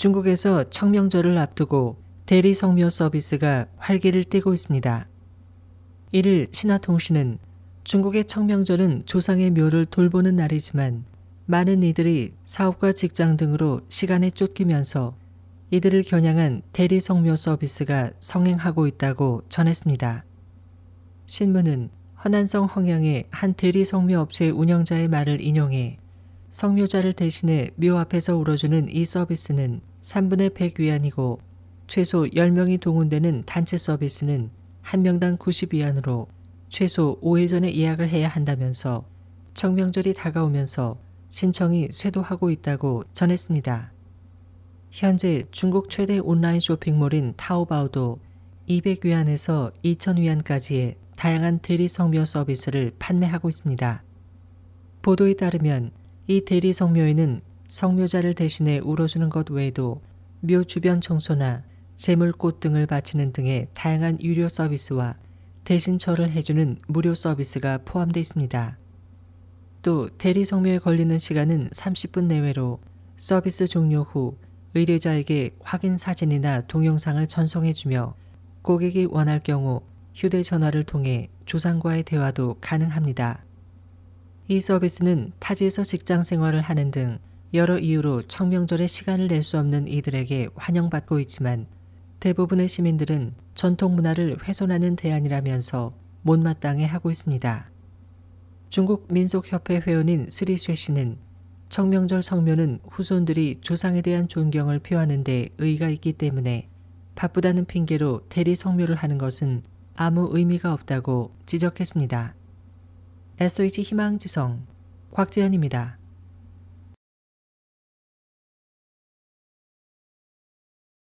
중국에서 청명절을 앞두고 대리 성묘 서비스가 활기를 띠고 있습니다. 1일 신화통신은 중국의 청명절은 조상의 묘를 돌보는 날이지만 많은 이들이 사업과 직장 등으로 시간에 쫓기면서 이들을 겨냥한 대리 성묘 서비스가 성행하고 있다고 전했습니다. 신문은 허난성 황양의 한 대리 성묘 업체 운영자의 말을 인용해 성묘자를 대신해 묘 앞에서 울어주는 이 서비스는 3분의 100 위안이고 최소 10명이 동원되는 단체 서비스는 한 명당 90 위안으로 최소 5일 전에 예약을 해야 한다면서 청명절이 다가오면서 신청이 쇄도하고 있다고 전했습니다. 현재 중국 최대 온라인 쇼핑몰인 타오바오도 200위안에서 2000위안까지의 다양한 대리 성묘 서비스를 판매하고 있습니다. 보도에 따르면 이 대리 성묘에는 성묘자를 대신해 울어주는 것 외에도 묘 주변 청소나 재물꽃 등을 바치는 등의 다양한 유료 서비스와 대신 절을 해주는 무료 서비스가 포함되어 있습니다. 또 대리 성묘에 걸리는 시간은 30분 내외로 서비스 종료 후 의뢰자에게 확인 사진이나 동영상을 전송해주며 고객이 원할 경우 휴대전화를 통해 조상과의 대화도 가능합니다. 이 서비스는 타지에서 직장 생활을 하는 등 여러 이유로 청명절에 시간을 낼 수 없는 이들에게 환영받고 있지만 대부분의 시민들은 전통 문화를 훼손하는 대안이라면서 못마땅해 하고 있습니다. 중국 민속협회 회원인 스리쇠 씨는 청명절 성묘는 후손들이 조상에 대한 존경을 표하는 데 의의가 있기 때문에 바쁘다는 핑계로 대리 성묘를 하는 것은 아무 의미가 없다고 지적했습니다. SOH 희망지성 곽재현입니다.